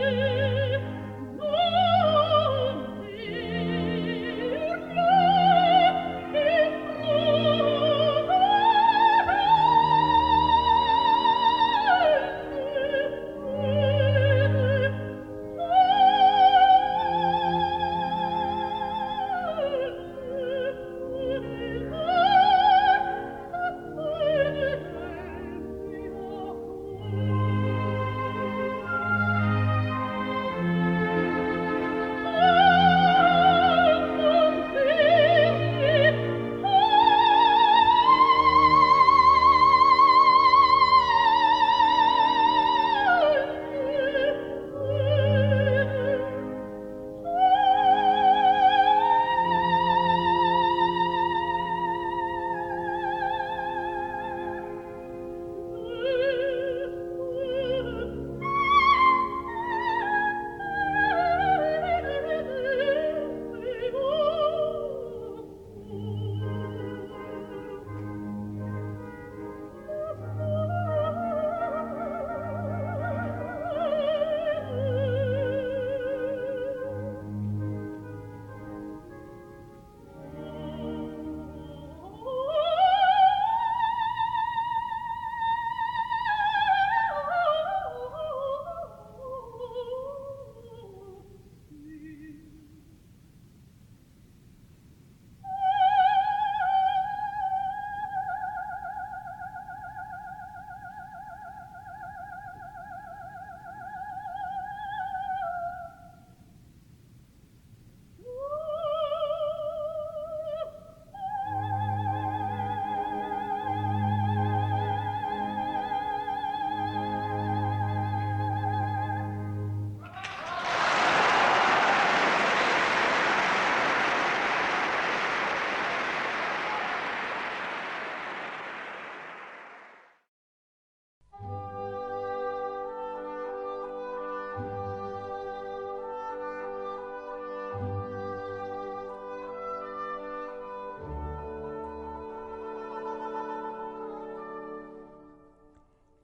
you.